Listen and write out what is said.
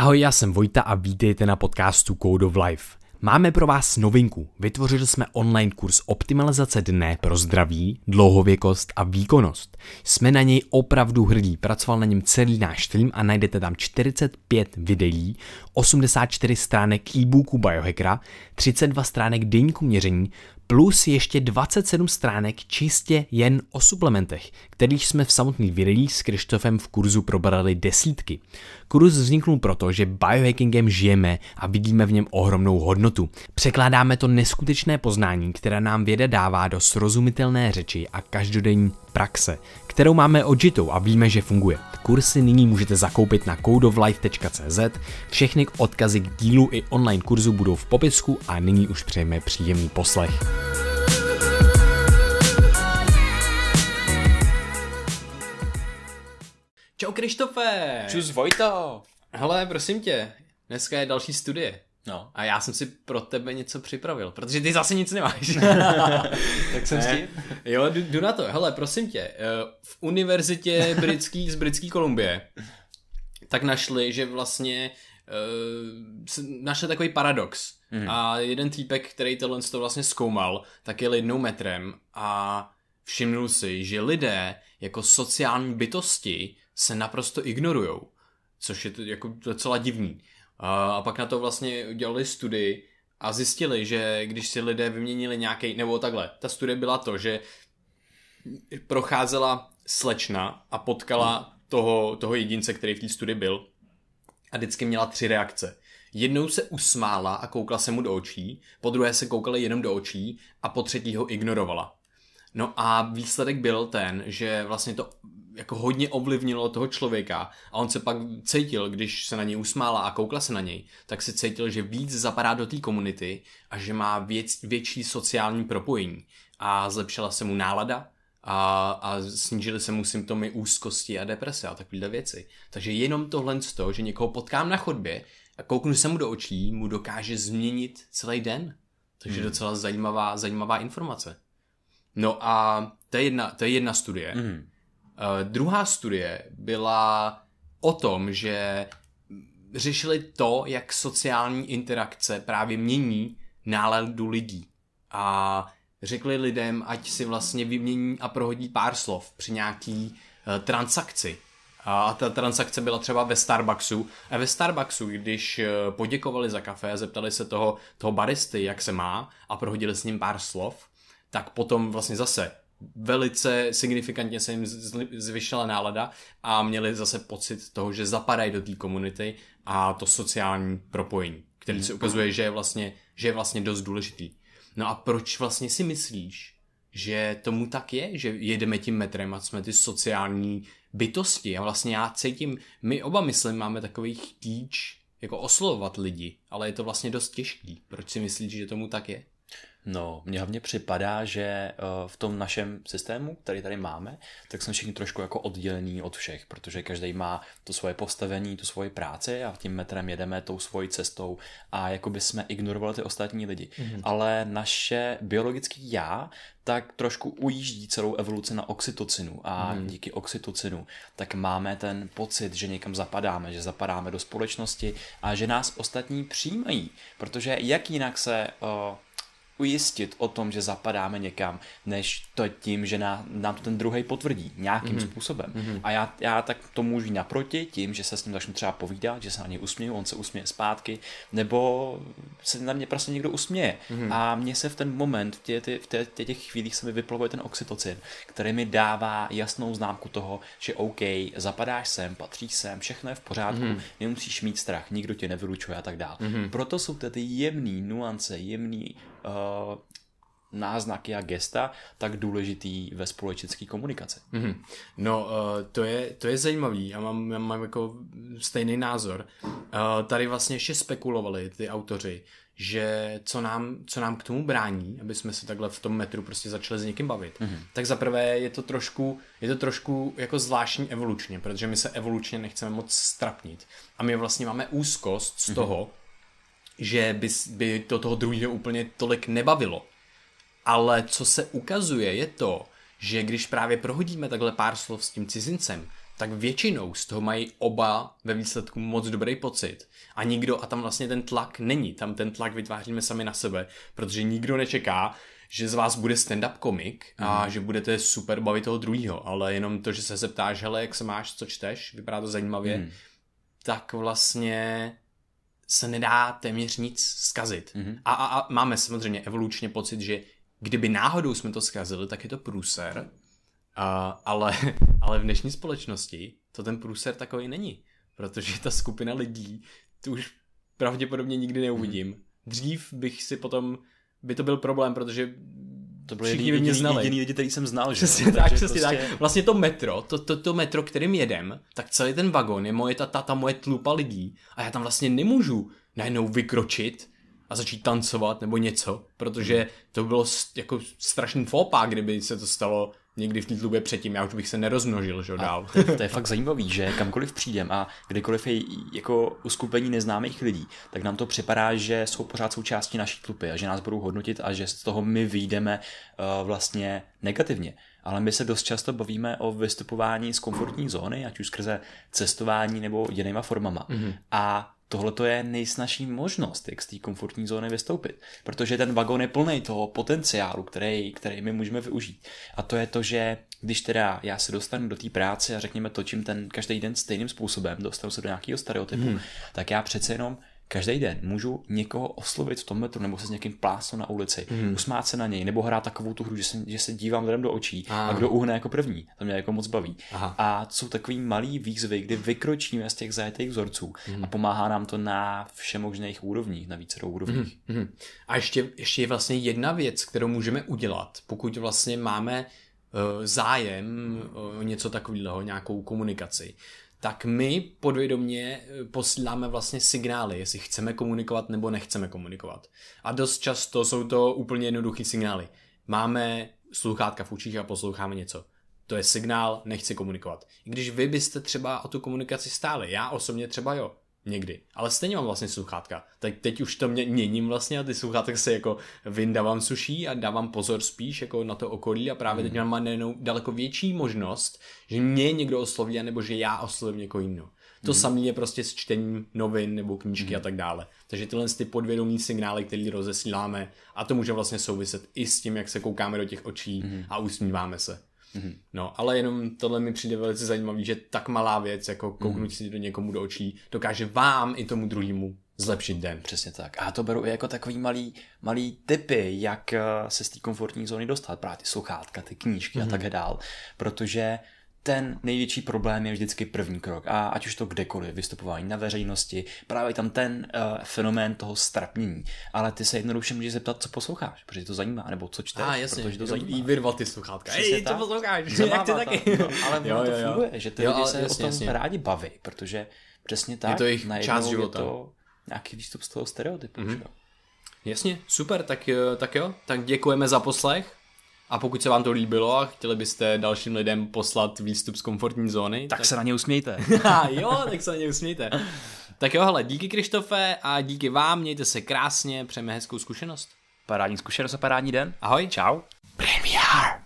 Ahoj, já jsem Vojta a vítejte na podcastu Code of Life. Máme pro vás novinku. Vytvořili jsme online kurz optimalizace dne pro zdraví, dlouhověkost a výkonnost. Jsme na něj opravdu hrdí. Pracoval na něm celý náš tým a najdete tam 45 videí, 84 stránek e-booku Biohackera, 32 stránek deníku měření, plus ještě 27 stránek čistě jen o suplementech, kterých jsme v samotných videích s Krištofem v kurzu probrali desítky. Kurz vzniknul proto, že biohackingem žijeme a vidíme v něm ohromnou hodnotu. Překládáme to neskutečné poznání, které nám věda dává do srozumitelné řeči a každodenní praxe, kterou máme odžitou a víme, že funguje. Kursy nyní můžete zakoupit na codeoflife.cz, všechny odkazy k dílu i online kurzu budou v popisku a nyní už přejeme příjemný poslech. Čau Krištofe! Čus Vojto! Hele, prosím tě, dneska je další studie. No. A já jsem si pro tebe něco připravil, protože ty zase nic nemáš. tak jsem s tím. Jo, jdu, jdu na to. Hele, prosím tě, eh, v univerzitě britský, z britské Kolumbie tak našli, že vlastně uh, našli takový paradox. Mm. A jeden týpek, který tohle to vlastně zkoumal, tak jel jednou metrem a všimnul si, že lidé jako sociální bytosti se naprosto ignorujou. Což je to jako docela divný. A pak na to vlastně udělali studii a zjistili, že když si lidé vyměnili nějaký, nebo takhle, ta studie byla to, že procházela slečna a potkala toho, toho jedince, který v té studii byl a vždycky měla tři reakce. Jednou se usmála a koukla se mu do očí, po druhé se koukala jenom do očí a po třetí ho ignorovala. No a výsledek byl ten, že vlastně to jako hodně ovlivnilo toho člověka a on se pak cítil, když se na něj usmála a koukla se na něj, tak se cítil, že víc zapadá do té komunity a že má věc, větší sociální propojení a zlepšila se mu nálada a, a snížily se mu symptomy úzkosti a deprese a takovéhle věci. Takže jenom tohle z toho, že někoho potkám na chodbě a kouknu se mu do očí, mu dokáže změnit celý den. Takže hmm. docela zajímavá, zajímavá informace. No a to je jedna, to je jedna studie. Mm. Uh, druhá studie byla o tom, že řešili to, jak sociální interakce právě mění náladu lidí. A řekli lidem, ať si vlastně vymění a prohodí pár slov při nějaký uh, transakci. A ta transakce byla třeba ve Starbucksu. A ve Starbucksu, když eh, poděkovali za kafe a zeptali se toho, toho baristy, jak se má a prohodili s ním pár slov, tak potom vlastně zase velice signifikantně se jim zvyšila nálada a měli zase pocit toho, že zapadají do té komunity a to sociální propojení, který se ukazuje, že je vlastně, že je vlastně dost důležitý. No a proč vlastně si myslíš, že tomu tak je, že jedeme tím metrem a jsme ty sociální bytosti a vlastně já cítím, my oba myslím, máme takový chtíč jako oslovovat lidi, ale je to vlastně dost těžký. Proč si myslíš, že tomu tak je? No, mně hlavně připadá, že eh, v tom našem systému, který tady máme, tak jsme všichni trošku jako oddělení od všech, protože každý má to svoje postavení, tu svoji práci a tím metrem jedeme tou svojí cestou a jako by jsme ignorovali ty ostatní lidi. Mm-hmm. Ale naše biologické já tak trošku ujíždí celou evoluci na oxytocinu a mm. díky oxytocinu tak máme ten pocit, že někam zapadáme, že zapadáme do společnosti a že nás ostatní přijímají, protože jak jinak se uh, ujistit o tom, že zapadáme někam, než to tím, že nám, nám to ten druhý potvrdí nějakým mm-hmm. způsobem. Mm-hmm. A já, já tak to můžu jít naproti tím, že se s ním začnu třeba povídat, že se na něj usměju, on se usměje zpátky, nebo se na mě prostě někdo usměje. Mm-hmm. A mně se v ten moment, v, tě, v tě, tě, těch chvílích se mi vyplovuje ten oxytocin, který mi dává jasnou známku toho, že OK, zapadáš sem, patříš sem, všechno je v pořádku, mm-hmm. nemusíš mít strach, nikdo tě nevylučuje a tak dále. Mm-hmm. Proto jsou ty jemné nuance, jemný náznaky a gesta tak důležitý ve společenské komunikaci. Mm-hmm. No, uh, to, je, to je zajímavý. Já mám, já mám jako stejný názor. Uh, tady vlastně ještě spekulovali ty autoři, že co nám, co nám k tomu brání, aby jsme se takhle v tom metru prostě začali s někým bavit. Mm-hmm. Tak zaprvé je to trošku, je to trošku jako zvláštní evolučně, protože my se evolučně nechceme moc strapnit. A my vlastně máme úzkost z mm-hmm. toho, že by, by to toho druhého úplně tolik nebavilo. Ale co se ukazuje je to, že když právě prohodíme takhle pár slov s tím cizincem, tak většinou z toho mají oba ve výsledku moc dobrý pocit. A nikdo, a tam vlastně ten tlak není, tam ten tlak vytváříme sami na sebe, protože nikdo nečeká, že z vás bude stand-up komik a mm. že budete super bavit toho druhého, ale jenom to, že se zeptáš, hele, jak se máš, co čteš, vypadá to zajímavě, mm. tak vlastně se nedá téměř nic zkazit. Mm-hmm. A, a, a máme samozřejmě evolučně pocit, že kdyby náhodou jsme to zkazili, tak je to průser, a, ale, ale v dnešní společnosti to ten průser takový není, protože ta skupina lidí, tu už pravděpodobně nikdy neuvidím. Mm-hmm. Dřív bych si potom by to byl problém, protože to byl jediný, by mě znali. jediný lidi, který jsem znal. Přesně že? tak, přesně prostě... tak. Vlastně to metro, to, to, to metro, kterým jedem, tak celý ten vagon je moje, ta, ta, ta moje tlupa lidí a já tam vlastně nemůžu najednou vykročit a začít tancovat nebo něco, protože to bylo jako strašný fópa, kdyby se to stalo někdy v té tlubě předtím, já už bych se nerozmnožil, že dál. To, to je fakt zajímavý, že kamkoliv přijdem a kdykoliv je jako uskupení neznámých lidí, tak nám to připadá, že jsou pořád součástí naší tlupy a že nás budou hodnotit a že z toho my vyjdeme uh, vlastně negativně. Ale my se dost často bavíme o vystupování z komfortní zóny, ať už skrze cestování nebo jinýma formama. Mm-hmm. A tohle to je nejsnažší možnost, jak z té komfortní zóny vystoupit. Protože ten vagon je plný toho potenciálu, který, který my můžeme využít. A to je to, že když teda já se dostanu do té práce a řekněme točím ten každý den stejným způsobem, dostanu se do nějakého stereotypu, hmm. tak já přece jenom každý den můžu někoho oslovit v tom metru nebo se s někým plásnout na ulici, hmm. usmát se na něj, nebo hrát takovou tu hru, že se, že se dívám vzhledem do očí a, a kdo uhne jako první. To mě jako moc baví. Aha. A jsou takový malý výzvy, kdy vykročíme z těch zajetých vzorců hmm. a pomáhá nám to na všemožných úrovních, na více úrovních. Hmm. Hmm. A ještě, ještě je vlastně jedna věc, kterou můžeme udělat, pokud vlastně máme uh, zájem o něco takového, nějakou komunikaci tak my podvědomě eh, posíláme vlastně signály, jestli chceme komunikovat nebo nechceme komunikovat. A dost často jsou to úplně jednoduché signály. Máme sluchátka v učích a posloucháme něco. To je signál, nechci komunikovat. I když vy byste třeba o tu komunikaci stáli, já osobně třeba jo, Někdy. Ale stejně mám vlastně sluchátka. Tak teď už to mě měním vlastně a ty sluchátka se jako vyndávám suší a dávám pozor spíš jako na to okolí a právě mm. teď mám najednou daleko větší možnost, že mě někdo osloví nebo že já oslovím někoho jiného. To mm. samé je prostě s čtením novin nebo knížky mm. a tak dále. Takže tyhle ty podvědomí signály, které rozesíláme a to může vlastně souviset i s tím, jak se koukáme do těch očí mm. a usmíváme se. Mm-hmm. No, ale jenom tohle mi přijde velice zajímavý, že tak malá věc, jako kouknout mm-hmm. si do někomu do očí, dokáže vám i tomu druhému zlepšit den. Přesně tak. A to beru i jako takový malý, malý typy, jak eh, se z té komfortní zóny dostat. Právě ty sluchátka, ty knížky mm-hmm. a mhm. tak dál. Protože ten největší problém je vždycky první krok. A ať už to kdekoliv, vystupování na veřejnosti, právě tam ten uh, fenomén toho strapnění. Ale ty se jednoduše můžeš zeptat, co posloucháš, protože to zajímá, nebo co čteš, a, jasně, protože to zajímá. Jí vyrvat ty sluchátka. Ej, co posloucháš? Jak ty taky? No, ale jo, to jo, funguje, že ty jo, lidi se jasně, o tom jasně. rádi baví, protože přesně tak. Je to jejich část života. Je to nějaký výstup z toho stereotypu. Mm-hmm. Jasně, super, tak, tak jo, tak děkujeme za poslech. A pokud se vám to líbilo a chtěli byste dalším lidem poslat výstup z komfortní zóny, tak, tak... se na ně usmějte. jo, tak se na ně usmějte. Tak jo, hele, díky Krištofe a díky vám, mějte se krásně, přejeme hezkou zkušenost. Parádní zkušenost a parádní den. Ahoj. Čau. Premiere.